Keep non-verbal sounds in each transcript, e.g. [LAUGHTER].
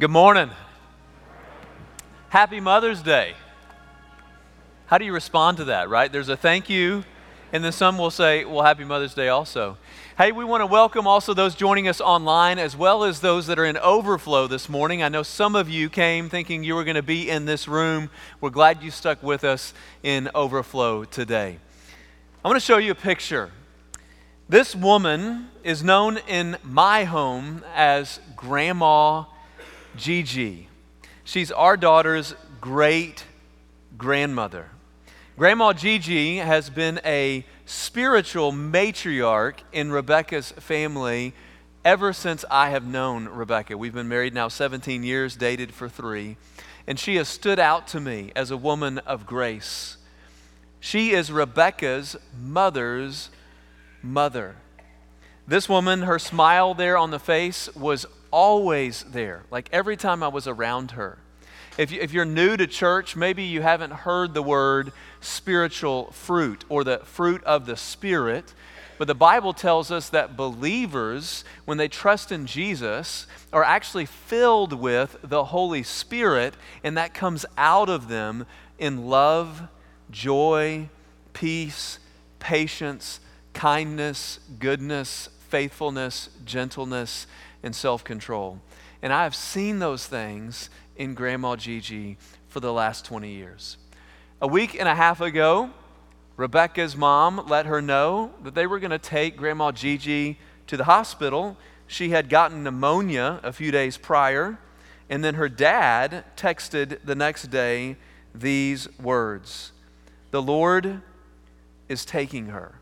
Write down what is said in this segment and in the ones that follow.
Good morning. Happy Mother's Day. How do you respond to that, right? There's a thank you, and then some will say, well, Happy Mother's Day also. Hey, we want to welcome also those joining us online as well as those that are in overflow this morning. I know some of you came thinking you were going to be in this room. We're glad you stuck with us in overflow today. I want to show you a picture. This woman is known in my home as Grandma Gigi. She's our daughter's great grandmother. Grandma Gigi has been a spiritual matriarch in Rebecca's family ever since I have known Rebecca. We've been married now 17 years, dated for three, and she has stood out to me as a woman of grace. She is Rebecca's mother's mother. This woman, her smile there on the face was always there, like every time I was around her. If, you, you're new to church, maybe you haven't heard the word spiritual fruit or the fruit of the Spirit. But the Bible tells us that believers, when they trust in Jesus, are actually filled with the Holy Spirit, and that comes out of them in love, joy, peace, patience, kindness, goodness, faithfulness, gentleness, and self control. And I have seen those things in Grandma Gigi for the last 20 years. A week and a half ago, Rebecca's mom let her know that they were going to take Grandma Gigi to the hospital. She had gotten pneumonia a few days prior, and then her dad texted the next day these words The Lord is taking her.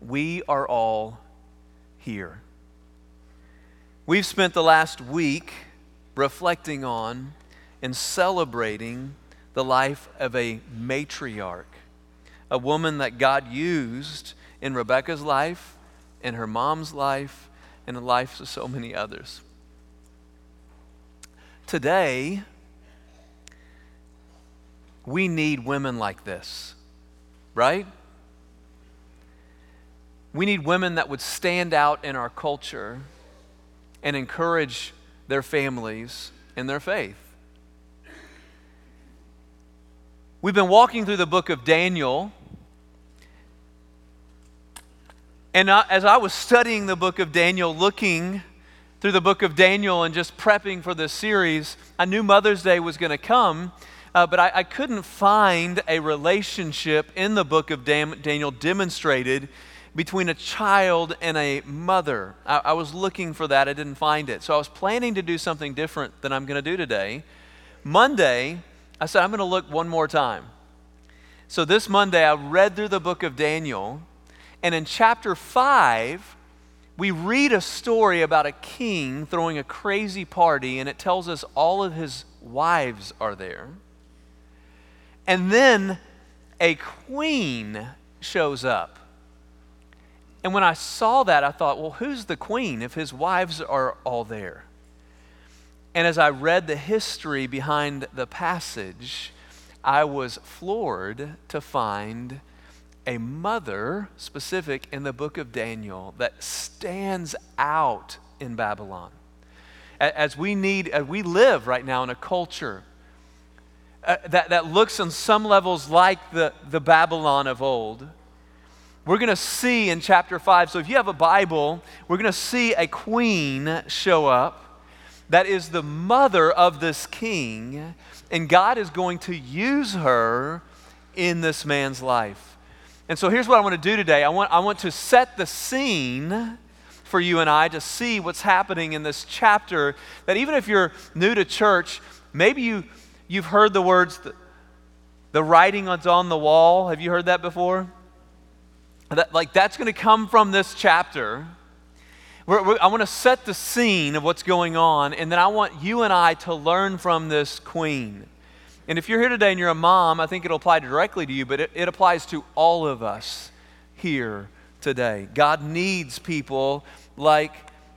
We are all here. We've spent the last week reflecting on and celebrating the life of a matriarch, a woman that God used in Rebecca's life, in her mom's life, and the lives of so many others. Today, we need women like this, right? We need women that would stand out in our culture and encourage their families in their faith. We've been walking through the book of Daniel. And as I was studying the book of Daniel, looking through the book of Daniel and just prepping for this series, I knew Mother's Day was going to come, uh, but I, I, couldn't find a relationship in the book of Daniel demonstrated between a child and a mother. I, I was looking for that, I didn't find it. So I was planning to do something different than I'm going to do today. Monday, I said, I'm going to look one more time. So this Monday, I read through the book of Daniel, and in chapter 5, we read a story about a king throwing a crazy party, and it tells us all of his wives are there. And then a queen shows up. And when I saw that, I thought, well, who's the queen if his wives are all there? And as I read the history behind the passage, I was floored to find a mother specific in the book of Daniel that stands out in Babylon. As we need, as we live right now in a culture uh, that, that looks on some levels like the, the Babylon of old we're going to see in chapter 5. So if you have a Bible, we're going to see a queen show up that is the mother of this king, and God is going to use her in this man's life. And so here's what I want to do today I want, I want to set the scene for you and I to see what's happening in this chapter. That even if you're new to church, maybe you, you've heard the words, the, the writing on the wall. Have you heard that before? That, like that's going to come from this chapter. We're, we're, I want to set the scene of what's going on, and then I want you and I to learn from this queen. And if you're here today and you're a mom, I think it'll apply directly to you, but it, it applies to all of us here today. God needs people like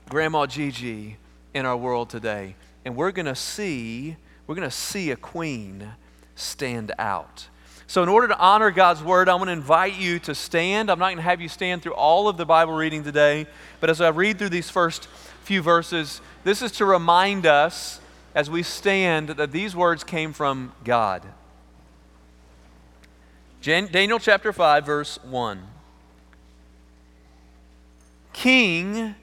Grandma Gigi in our world today. And we're going to see, we're going to see a queen stand out. So, in order to honor God's word, I want to invite you to stand. I'm not going to have you stand through all of the Bible reading today, but as I read through these first few verses. This is to remind us as we stand that these words came from God. Daniel chapter 5, verse 1. King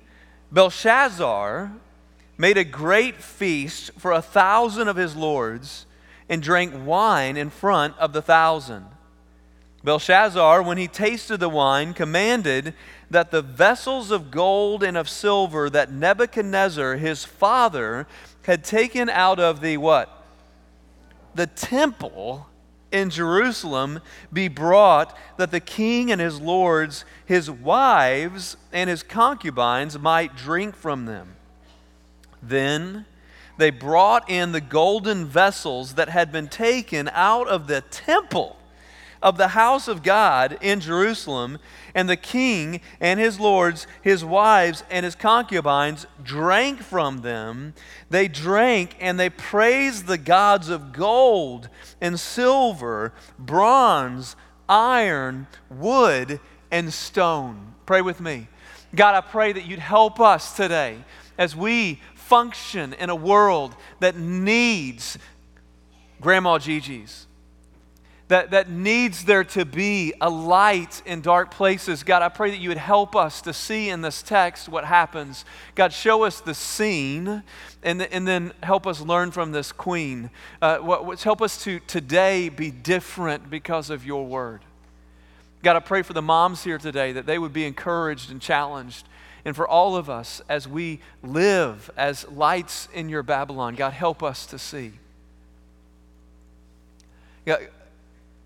Belshazzar made a great feast for a thousand of his lords and drank wine in front of the thousand. Belshazzar, when he tasted the wine, commanded that the vessels of gold and of silver that Nebuchadnezzar, his father, had taken out of the what? The temple in Jerusalem be brought that the king and his lords, his wives, and his concubines might drink from them. Then they brought in the golden vessels that had been taken out of the temple of the house of God in Jerusalem, and the king and his lords, his wives, and his concubines drank from them. They drank and they praised the gods of gold and silver, bronze, iron, wood, and stone. Pray with me. God, I pray that you'd help us today as we function in a world that needs Grandma Gigi's that, that needs there to be a light in dark places. God, I pray that you would help us to see in this text what happens. God, show us the scene and, and then help us learn from this queen. Uh, what, help us to today be different because of your word. God, I pray for the moms here today that they would be encouraged and challenged. And for all of us as we live as lights in your Babylon, God, help us to see. God,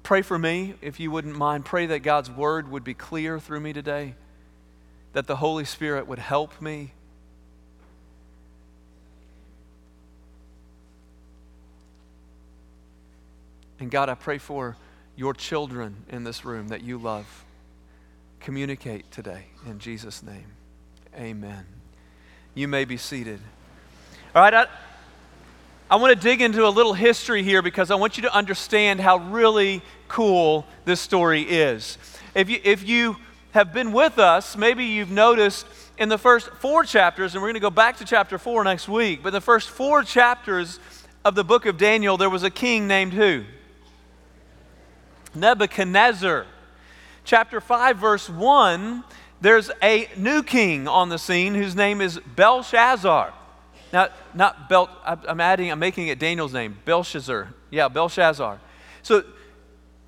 Pray for me, if you wouldn't mind. Pray that God's word would be clear through me today, that the Holy Spirit would help me. And God, I pray for your children in this room that you love. Communicate today in Jesus' name. Amen. You may be seated. All right. I, I want to dig into a little history here because I want you to understand how really cool this story is. If you, if you have been with us, maybe you've noticed in the first four chapters, and we're going to go back to chapter four next week, but the first four chapters of the book of Daniel, there was a king named who? Nebuchadnezzar. Chapter 5, verse 1, there's a new king on the scene whose name is Belshazzar. Now, not Bel, I'm adding, I'm making it Daniel's name, Belteshazzar. Yeah, Belshazzar. So,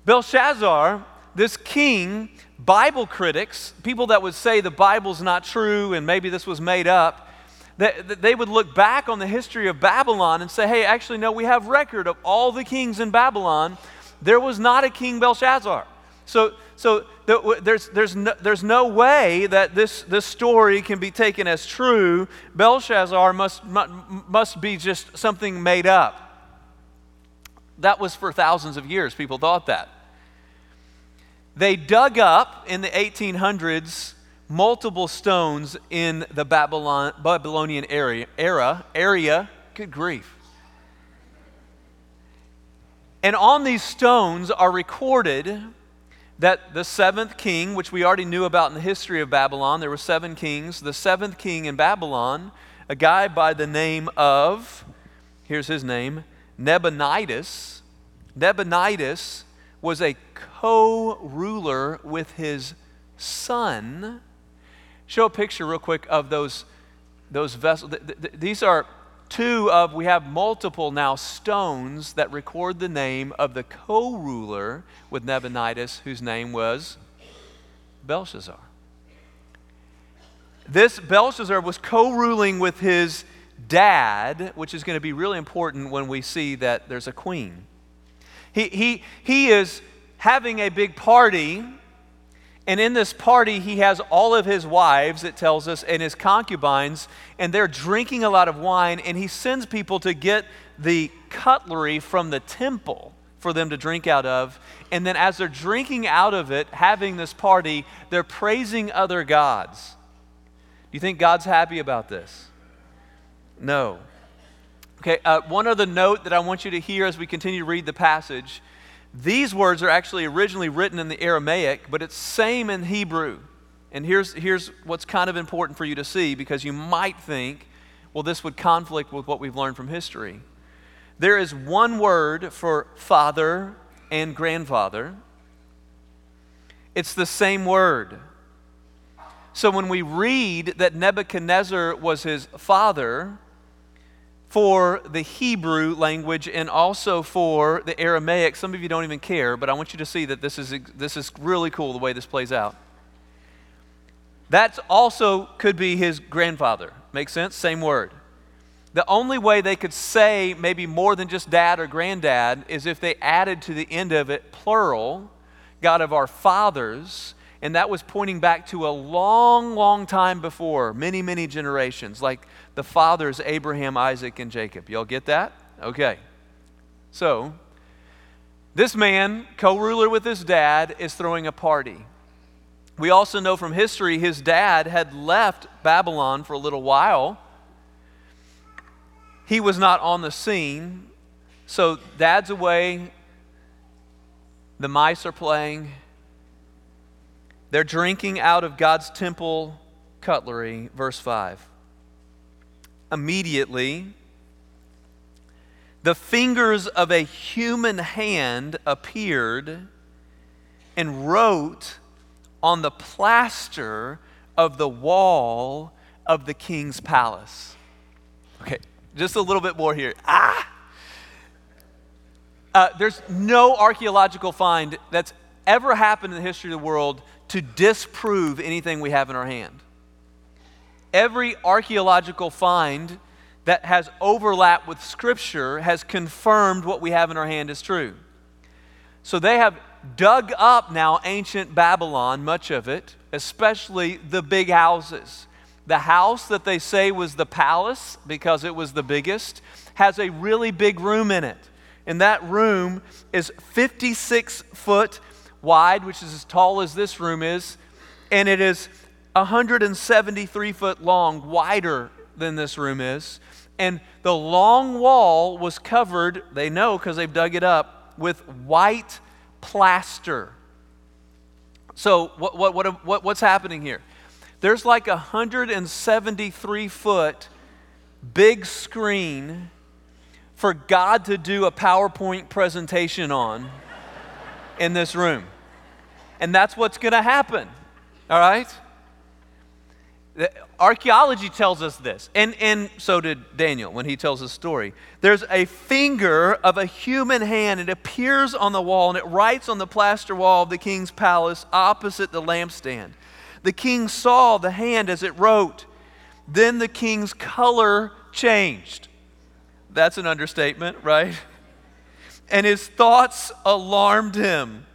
Belshazzar, this king, Bible critics, people that would say the Bible's not true and maybe this was made up, that they would look back on the history of Babylon and say, hey, actually, no, we have record of all the kings in Babylon. There was not a king Belshazzar. So, so there's, there's, no, there's no way that this, this story can be taken as true. Belshazzar must, must be just something made up. That was for thousands of years, people thought that. They dug up in the 1800s multiple stones in the Babylon, Babylonian area, era, area, good grief. And on these stones are recorded that the seventh king, which we already knew about in the history of Babylon, there were seven kings. The seventh king in Babylon, a guy by the name of, here's his name, Nabonidus. Nabonidus was a co ruler with his son. Show a picture, real quick, of those, those vessels. These are two of, we have multiple now stones that record the name of the co ruler with Nabonidus, whose name was Belshazzar. This Belshazzar was co ruling with his dad, which is going to be really important when we see that there's a queen. He, he, he is having a big party and in this party, he has all of his wives, it tells us, and his concubines, and they're drinking a lot of wine, and he sends people to get the cutlery from the temple for them to drink out of. And then, as they're drinking out of it, having this party, they're praising other gods. Do you think God's happy about this? No. Okay, uh, one other note that I want you to hear as we continue to read the passage these words are actually originally written in the Aramaic, but it's same in Hebrew. And here's, here's what's kind of important for you to see because you might think, well, this would conflict with what we've learned from history. There is one word for father and grandfather, it's the same word. So when we read that Nebuchadnezzar was his father, for the Hebrew language and also for the Aramaic, some of you don't even care, but I want you to see that this is, this is really cool the way this plays out. That also could be his grandfather. Makes sense? Same word. The only way they could say maybe more than just dad or granddad is if they added to the end of it plural, God of our fathers, and that was pointing back to a long, long time before, many, many generations, like the fathers Abraham, Isaac, and Jacob. Y'all get that? Okay. So, this man, co ruler with his dad, is throwing a party. We also know from history his dad had left Babylon for a little while. He was not on the scene. So, dad's away. The mice are playing. They're drinking out of God's temple cutlery. Verse 5. Immediately, the fingers of a human hand appeared and wrote on the plaster of the wall of the king's palace. Okay, just a little bit more here. Ah! Uh, there's no archaeological find that's ever happened in the history of the world to disprove anything we have in our hand. Every archaeological find that has overlap with Scripture has confirmed what we have in our hand is true. So they have dug up now ancient Babylon, much of it, especially the big houses. The house that they say was the palace because it was the biggest has a really big room in it. And that room is 56 foot wide, which is as tall as this room is, and it is 173 foot long, wider than this room is. And the long wall was covered, they know because they've dug it up, with white plaster. So, what, what, what, what, what's happening here? There's like a 173 foot big screen for God to do a PowerPoint presentation on in this room. And that's what's going to happen. All right? Archaeology tells us this, and, and so did Daniel when he tells his story. There's a finger of a human hand. It appears on the wall and it writes on the plaster wall of the king's palace opposite the lampstand. The king saw the hand as it wrote. Then the king's color changed. That's an understatement, right? And his thoughts alarmed him.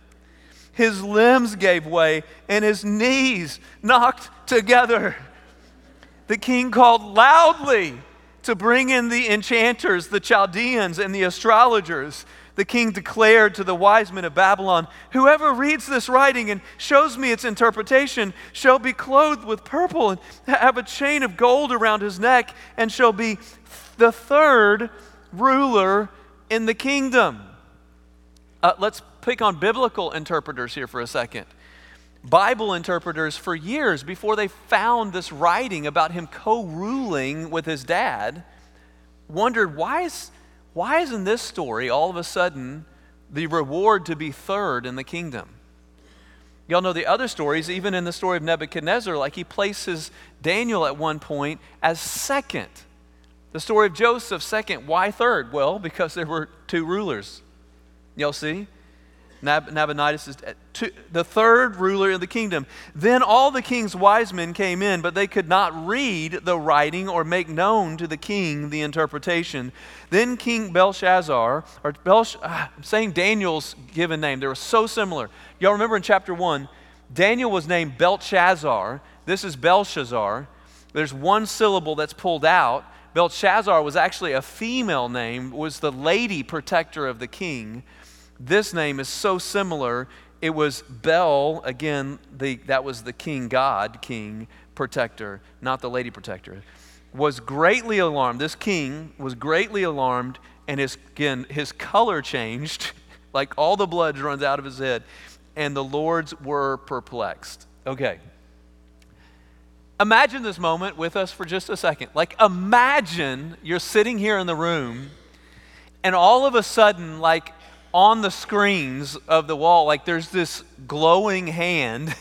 His limbs gave way and his knees knocked together. The king called loudly to bring in the enchanters, the Chaldeans, and the astrologers. The king declared to the wise men of Babylon Whoever reads this writing and shows me its interpretation shall be clothed with purple and have a chain of gold around his neck and shall be the third ruler in the kingdom. Uh, let's pick on biblical interpreters here for a second. Bible interpreters, for years before they found this writing about him co ruling with his dad, wondered why, is, why isn't this story all of a sudden the reward to be third in the kingdom? Y'all know the other stories, even in the story of Nebuchadnezzar, like he places Daniel at one point as second. The story of Joseph, second. Why third? Well, because there were two rulers. Y'all see? Nab- Nabonidus is uh, two, the third ruler of the kingdom. Then all the king's wise men came in, but they could not read the writing or make known to the king the interpretation. Then King Belteshazzar, or Belsh, uh, I'm saying Daniel's given name, they were so similar. Y'all remember in chapter 1, Daniel was named Belteshazzar. This is Belshazzar. There's one syllable that's pulled out. Belteshazzar was actually a female name, was the lady protector of the king. This name is so similar. It was Bel, again, the, that was the king god, king, protector, not the lady protector, was greatly alarmed. This king was greatly alarmed, and his, again, his color changed, [LAUGHS] like all the blood runs out of his head, and the lords were perplexed. Okay. Imagine this moment with us for just a second. Like, imagine you're sitting here in the room, and all of a sudden, like on the screens of the wall, like there's this glowing hand,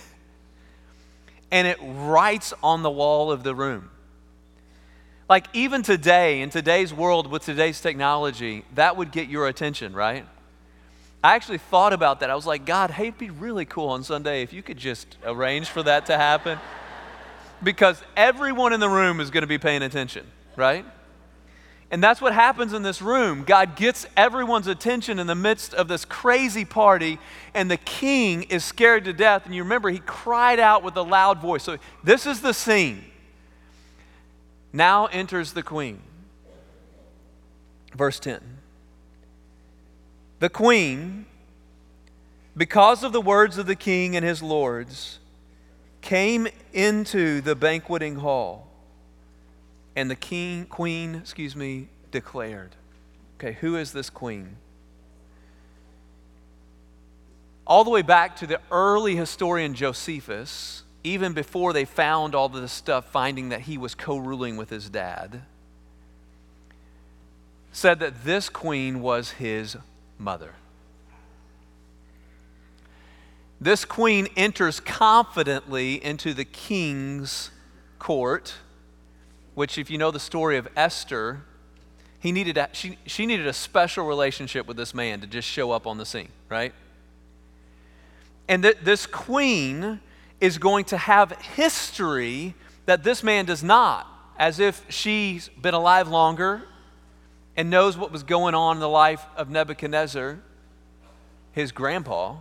[LAUGHS] and it writes on the wall of the room. Like, even today, in today's world with today's technology, that would get your attention, right? I actually thought about that. I was like, God, hey, it'd be really cool on Sunday if you could just arrange for that to happen because everyone in the room is going to be paying attention, right? And that's what happens in this room. God gets everyone's attention in the midst of this crazy party, and the king is scared to death. And you remember, he cried out with a loud voice. So, this is the scene. Now enters the queen. Verse 10. The queen, because of the words of the king and his lords, came into the banqueting hall, and the king, queen, excuse me, declared. Okay, who is this queen? All the way back to the early historian Josephus, even before they found all this stuff, finding that he was co ruling with his dad, said that this queen was his mother. This queen enters confidently into the king's court, which, if you know the story of Esther, he needed a, she, she needed a special relationship with this man to just show up on the scene, right? And this queen is going to have history that this man does not, as if she's been alive longer and knows what was going on in the life of Nebuchadnezzar, his grandpa.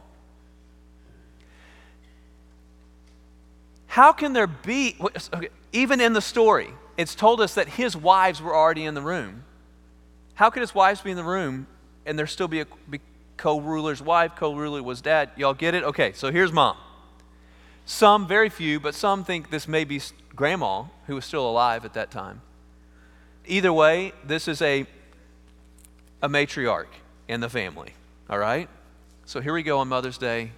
How can there be, okay, even in the story, it's told us that his wives were already in the room. How could his wives be in the room and there still be a co ruler's wife? Co ruler was dad. Y'all get it? Okay, so here's mom. Some, very few, but some think this may be grandma who was still alive at that time. Either way, this is a, a matriarch in the family, all right? So here we go on Mother's Day.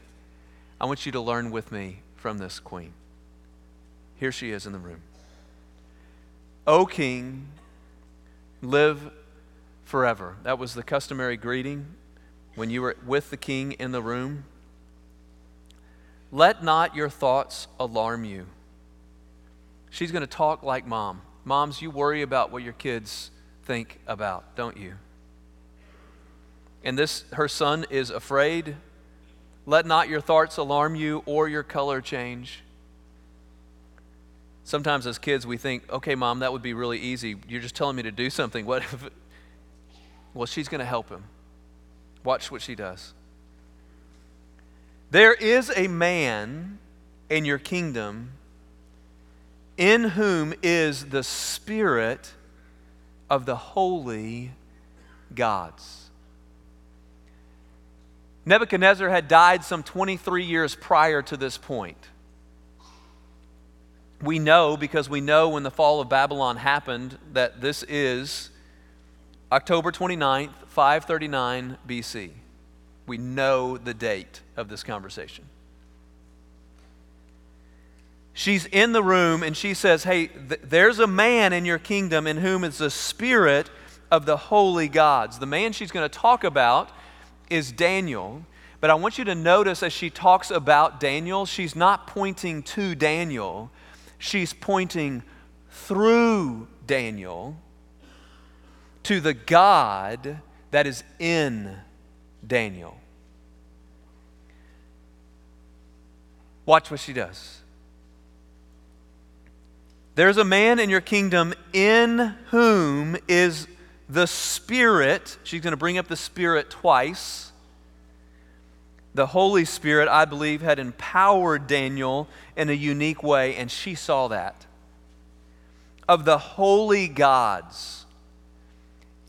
I want you to learn with me from this queen. Here she is in the room. O King, live forever. That was the customary greeting when you were with the king in the room. Let not your thoughts alarm you. She's going to talk like mom. Moms, you worry about what your kids think about, don't you? And this, her son is afraid. Let not your thoughts alarm you or your color change. Sometimes as kids, we think, okay, mom, that would be really easy. You're just telling me to do something. What if, [LAUGHS] well, she's going to help him. Watch what she does. There is a man in your kingdom in whom is the spirit of the holy gods. Nebuchadnezzar had died some 23 years prior to this point we know because we know when the fall of Babylon happened that this is October 29th, 539 BC. We know the date of this conversation. She's in the room and she says, Hey, th- there's a man in your kingdom in whom is the spirit of the holy gods. The man she's going to talk about is Daniel. But I want you to notice as she talks about Daniel, she's not pointing to Daniel she's pointing through Daniel to the God that is in Daniel. Watch what she does. There's a man in your kingdom in whom is the Spirit. She's going to bring up the Spirit twice the Holy Spirit, I believe, had empowered Daniel in a unique way, and she saw that. Of the holy gods.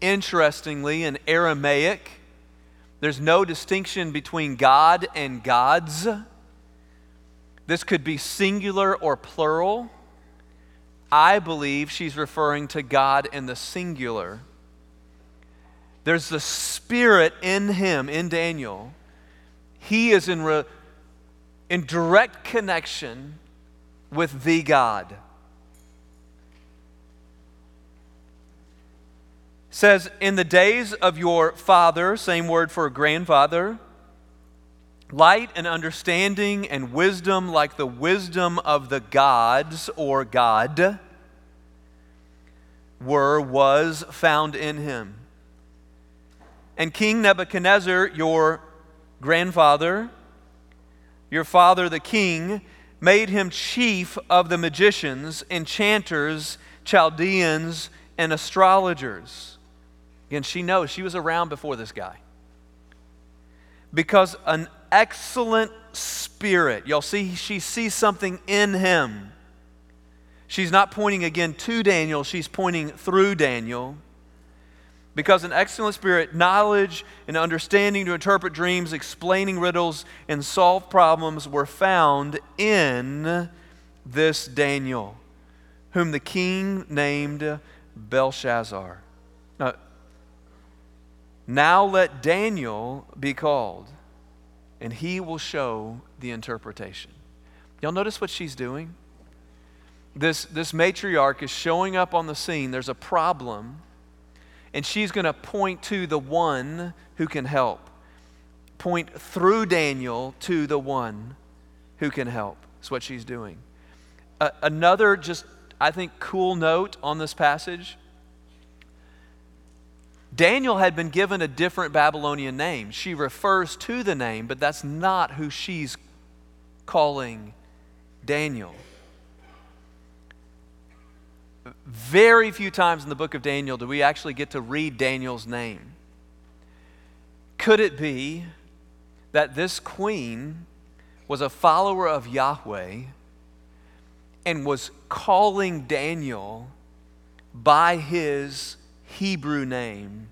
Interestingly, in Aramaic, there's no distinction between God and gods. This could be singular or plural. I believe she's referring to God in the singular. There's the Spirit in him, in Daniel, he is in, re, in direct connection with the God. says, In the days of your father, same word for grandfather, light and understanding and wisdom like the wisdom of the gods or God were, was found in him. And King Nebuchadnezzar, your grandfather, your father the king, made him chief of the magicians, enchanters, Chaldeans, and astrologers. Again, she knows she was around before this guy. Because an excellent spirit, y'all see, she sees something in him. She's not pointing again to Daniel, she's pointing through Daniel. Because an excellent spirit, knowledge and understanding to interpret dreams, explaining riddles, and solve problems were found in this Daniel, whom the king named Belteshazzar. Now, now let Daniel be called, and he will show the interpretation. Y'all notice what she's doing? This, this matriarch is showing up on the scene. There's a problem and she's going to point to the one who can help. Point through Daniel to the one who can help. That's what she's doing. Uh, another, just I think, cool note on this passage Daniel had been given a different Babylonian name. She refers to the name, but that's not who she's calling Daniel. Very few times in the book of Daniel do we actually get to read Daniel's name. Could it be that this queen was a follower of Yahweh and was calling Daniel by his Hebrew name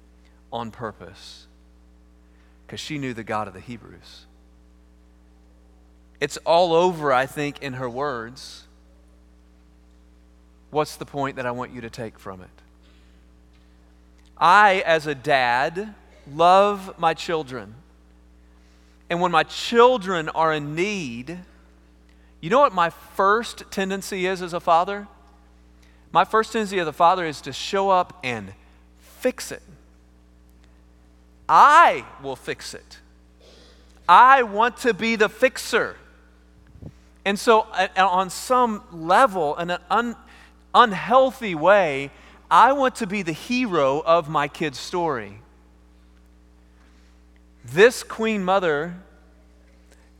on purpose? Because she knew the God of the Hebrews. It's all over, I think, in her words. What's the point that I want you to take from it? I, as a dad, love my children. And when my children are in need, you know what my first tendency is as a father? My first tendency as a father is to show up and fix it. I will fix it. I want to be the fixer. And so, on some level, an un, unhealthy way, I want to be the hero of my kid's story. This queen mother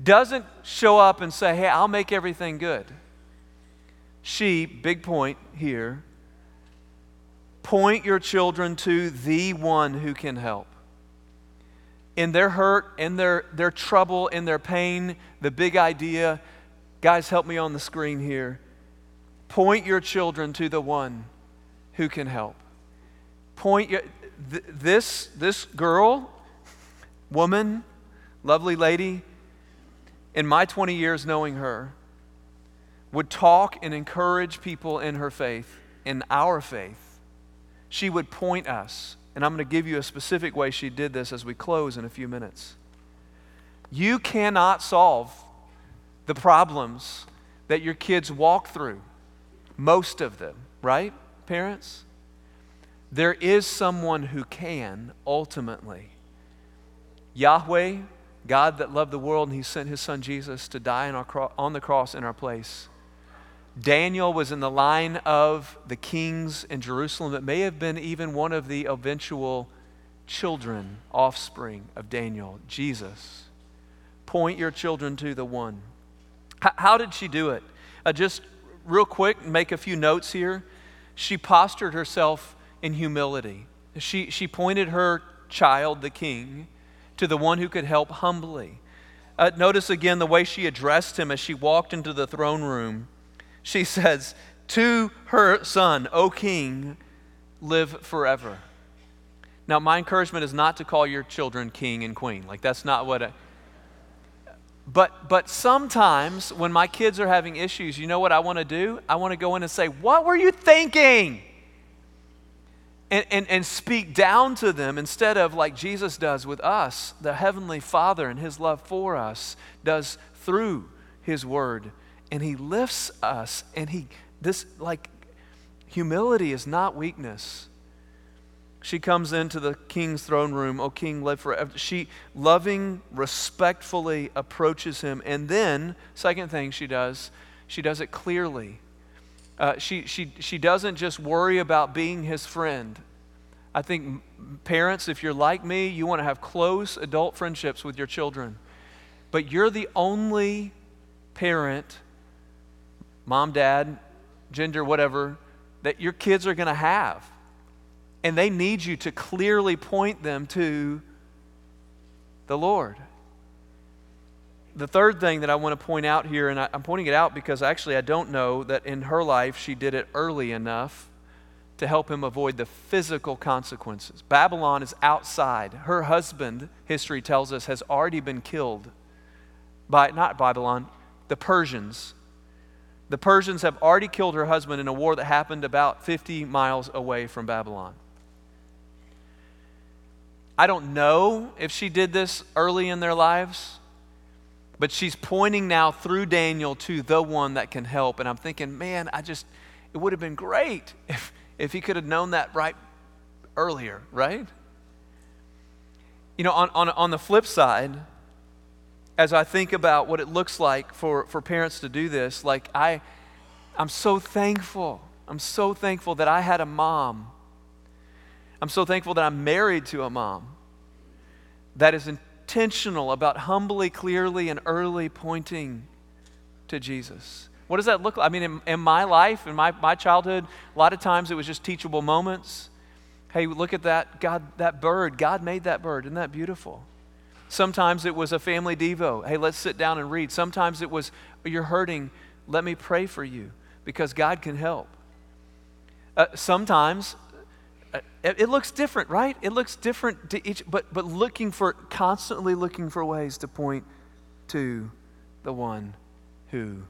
doesn't show up and say, Hey, I'll make everything good. She, big point here, point your children to the one who can help. In their hurt, in their, their trouble, in their pain, the big idea, guys, help me on the screen here. Point your children to the one who can help. Point your, th- this, this girl, woman, lovely lady, in my 20 years knowing her, would talk and encourage people in her faith, in our faith. She would point us, and I'm going to give you a specific way she did this as we close in a few minutes. You cannot solve the problems that your kids walk through most of them, right, parents? There is someone who can ultimately. Yahweh, God that loved the world, and He sent His Son Jesus to die cro- on the cross in our place. Daniel was in the line of the kings in Jerusalem that may have been even one of the eventual children, offspring of Daniel, Jesus. Point your children to the one. H- how did she do it? Uh, just real quick, make a few notes here. She postured herself in humility. She, she pointed her child, the king, to the one who could help humbly. Uh, notice again the way she addressed him as she walked into the throne room. She says, To her son, O king, live forever. Now, my encouragement is not to call your children king and queen. Like, that's not what. I, but, but sometimes when my kids are having issues, you know what I want to do? I want to go in and say, What were you thinking? And, and, and speak down to them instead of like Jesus does with us, the Heavenly Father and His love for us does through His Word. And He lifts us, and He, this, like, humility is not weakness. She comes into the king's throne room. O king, live forever. She loving, respectfully approaches him. And then, second thing she does, she does it clearly. Uh, she, she, she doesn't just worry about being his friend. I think parents, if you're like me, you want to have close adult friendships with your children. But you're the only parent, mom, dad, gender, whatever, that your kids are going to have. And they need you to clearly point them to the Lord. The third thing that I want to point out here, and I, am pointing it out because actually I don't know that in her life she did it early enough to help him avoid the physical consequences. Babylon is outside. Her husband, history tells us, has already been killed by, not Babylon, the Persians. The Persians have already killed her husband in a war that happened about 50 miles away from Babylon. I don't know if she did this early in their lives, but she's pointing now through Daniel to the one that can help. And I'm thinking, man, I just, it would have been great [LAUGHS] if if he could have known that right earlier, right? You know, on, on, on the flip side, as I think about what it looks like for, for parents to do this, like I, I'm so thankful. I'm so thankful that I had a mom. I'm so thankful that I'm married to a mom that is intentional about humbly, clearly, and early pointing to Jesus. What does that look like? I mean, in, in, my life, in my, my childhood, a lot of times it was just teachable moments. Hey, look at that, God, that bird. God made that bird. Isn't that beautiful? Sometimes it was a family devo. Hey, let's sit down and read. Sometimes it was, you're hurting. Let me pray for you because God can help. Uh, sometimes it, it looks different, right? It looks different to each, but, but looking for, constantly looking for ways to point to the one who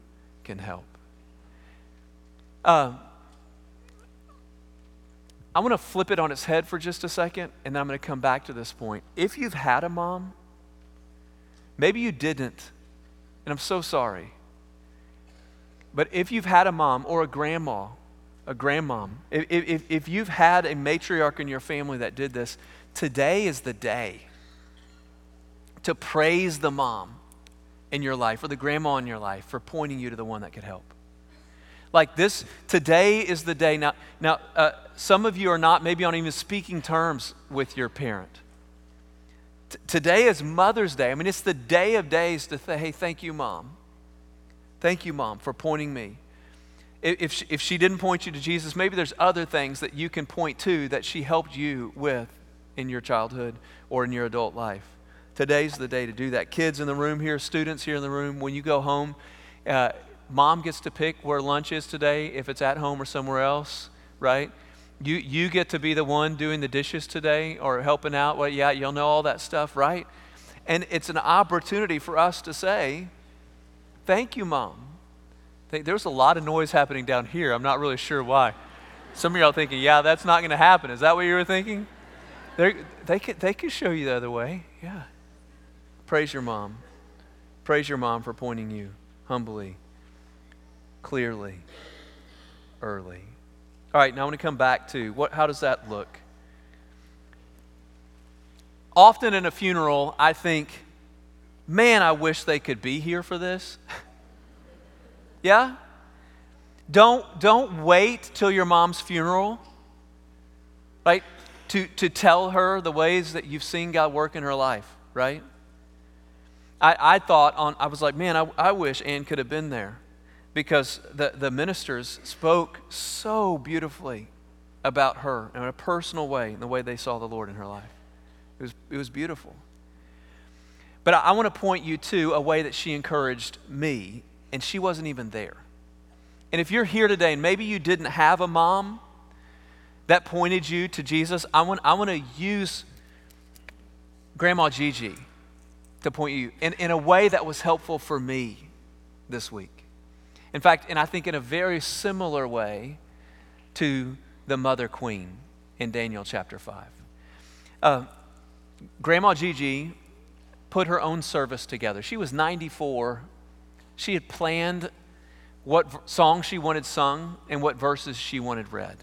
can help. Uh, I want to flip it on its head for just a second, and then I'm going to come back to this point. If you've had a mom, maybe you didn't, and I'm so sorry. But if you've had a mom or a grandma, a grandmom, if, if, if you've had a matriarch in your family that did this, today is the day to praise the mom in your life or the grandma in your life for pointing you to the one that could help. Like this, today is the day. Now, now uh, some of you are not maybe on even speaking terms with your parent. T- today is Mother's Day. I mean, it's the day of days to say, hey, thank you, Mom. Thank you, Mom, for pointing me. If she, if she didn't point you to Jesus, maybe there's other things that you can point to that she helped you with in your childhood or in your adult life. Today's the day to do that. Kids in the room here, students here in the room, when you go home, uh, mom gets to pick where lunch is today, if it's at home or somewhere else, right? You, you get to be the one doing the dishes today or helping out. Well, yeah, you'll know all that stuff, right? And it's an opportunity for us to say, Thank you, mom. There's a lot of noise happening down here. I'm not really sure why. Some of y'all thinking, yeah, that's not going to happen. Is that what you were thinking? They're, they could, they could show you the other way. Yeah. Praise your mom. Praise your mom for pointing you humbly, clearly, early. All right, now I want to come back to what, how does that look? Often in a funeral, I think, man, I wish they could be here for this. [LAUGHS] yeah? Don't, don't wait till your mom's funeral, right? To, to tell her the ways that you've seen God work in her life, right? I, I thought on, I was like, man, I, I wish Ann could have been there because the, the ministers spoke so beautifully about her in a personal way, in the way they saw the Lord in her life. It was, it was beautiful. But I, I want to point you to a way that she encouraged me, and she wasn't even there. And if you're here today and maybe you didn't have a mom that pointed you to Jesus, I want, I want to use Grandma Gigi to point you in, in a way that was helpful for me this week. In fact, and I think in a very similar way to the mother queen in Daniel chapter 5. Uh, Grandma Gigi put her own service together. She was 94. She had planned what song she wanted sung and what verses she wanted read.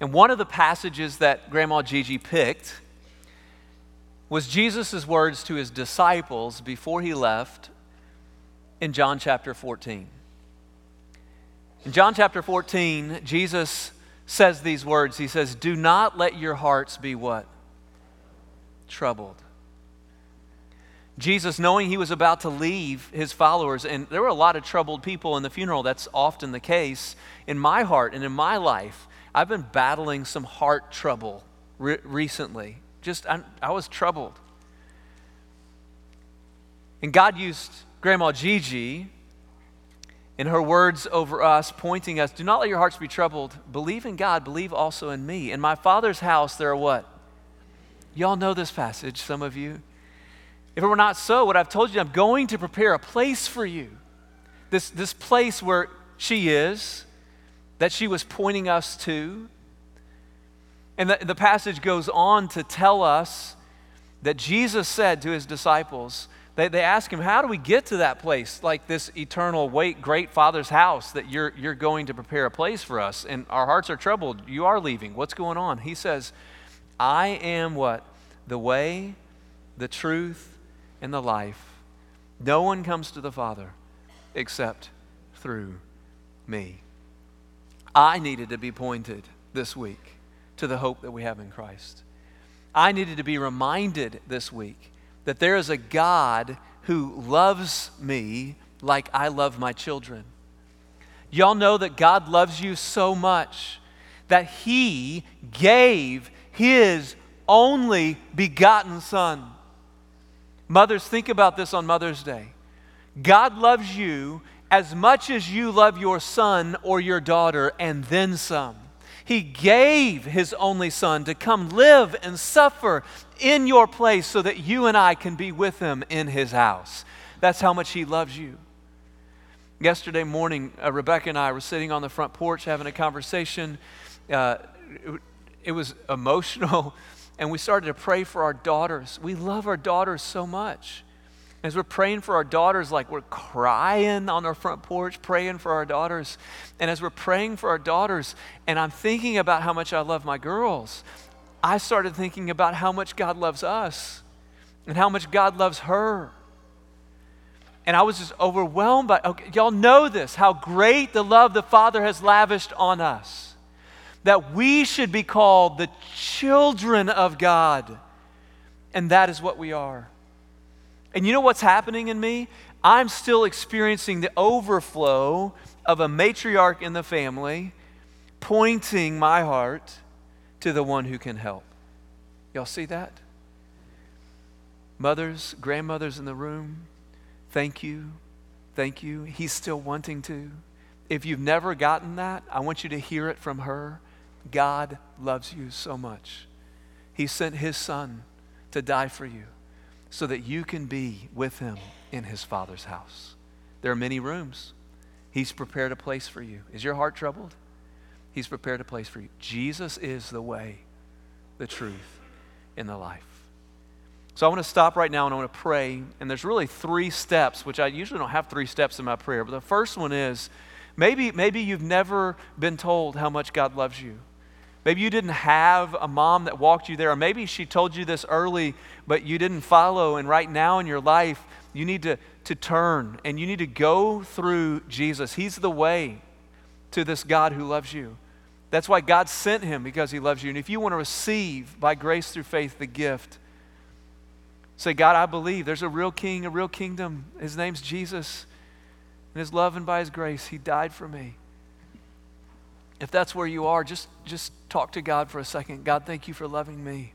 And one of the passages that Grandma Gigi picked was Jesus' words to his disciples before he left in John chapter 14. In John chapter 14, Jesus says these words. He says, Do not let your hearts be what? Troubled. Jesus, knowing he was about to leave his followers, and there were a lot of troubled people in the funeral, that's often the case in my heart and in my life. I've been battling some heart trouble re- recently. Just, I, I was troubled. And God used Grandma Gigi in her words over us, pointing us, do not let your hearts be troubled. Believe in God, believe also in me. In my Father's house, there are what? Y'all know this passage, some of you. If it were not so, what I've told you, I'm going to prepare a place for you. This, this place where she is, that she was pointing us to. And the, the passage goes on to tell us that Jesus said to his disciples, they, they ask him, How do we get to that place, like this eternal, wait, great Father's house that you're, you're going to prepare a place for us? And our hearts are troubled. You are leaving. What's going on? He says, I am what? The way, the truth, and the life. No one comes to the Father except through me. I needed to be pointed this week to the hope that we have in Christ. I needed to be reminded this week that there is a God who loves me like I love my children. Y'all know that God loves you so much that He gave His only begotten Son. Mothers, think about this on Mother's Day. God loves you as much as you love your son or your daughter, and then some. He gave His only Son to come live and suffer in your place so that you and I can be with Him in His house. That's how much He loves you. Yesterday morning, uh, Rebecca and I were sitting on the front porch having a conversation. Uh, it, it was emotional, and we started to pray for our daughters. We love our daughters so much. As we're praying for our daughters, like we're crying on our front porch, praying for our daughters. And as we're praying for our daughters, and I'm thinking about how much I love my girls, I started thinking about how much God loves us and how much God loves her. And I was just overwhelmed by, okay, y'all know this, how great the love the Father has lavished on us. That we should be called the children of God. And that is what we are. And you know what's happening in me? I'm still experiencing the overflow of a matriarch in the family pointing my heart to the one who can help. Y'all see that? Mothers, grandmothers in the room, thank you. Thank you. He's still wanting to. If you've never gotten that, I want you to hear it from her. God loves you so much. He sent his son to die for you so that you can be with him in his Father's house. There are many rooms. He's prepared a place for you. Is your heart troubled? He's prepared a place for you. Jesus is the way, the truth, and the life. So I want to stop right now and I want to pray. And there's really three steps, which I usually don't have three steps in my prayer. But the first one is maybe, maybe you've never been told how much God loves you. Maybe you didn't have a mom that walked you there, or maybe she told you this early, but you didn't follow. And right now in your life, you need to, to turn and you need to go through Jesus. He's the way to this God who loves you. That's why God sent him because he loves you. And if you want to receive by grace through faith the gift, say, God, I believe there's a real king, a real kingdom. His name's Jesus. And his love and by his grace, he died for me. If that's where you are, just, just talk to God for a second. God, thank you for loving me.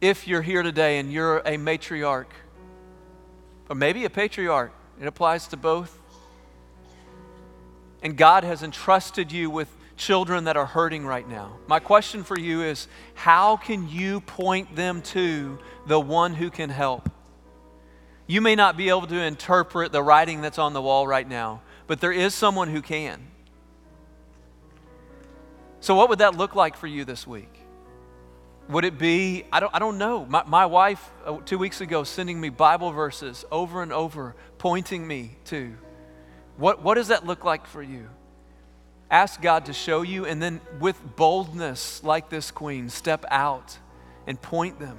If you're here today and you're a matriarch, or maybe a patriarch, it applies to both. And God has entrusted you with children that are hurting right now. My question for you is how can you point them to the one who can help? You may not be able to interpret the writing that's on the wall right now, but there is someone who can. So, what would that look like for you this week? Would it be, I don't, I don't know. My, my wife, uh, two weeks ago, sending me Bible verses over and over, pointing me to What, what does that look like for you? Ask God to show you, and then with boldness, like this queen, step out and point them.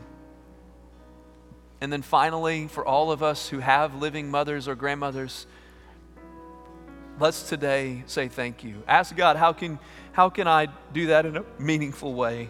And then finally, for all of us who have living mothers or grandmothers, let's today say thank you. Ask God, how can, how can I do that in a meaningful way?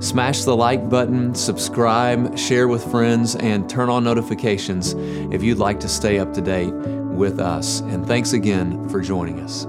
Smash the like button, subscribe, share with friends, and turn on notifications if you'd like to stay up to date with us. And thanks again for joining us.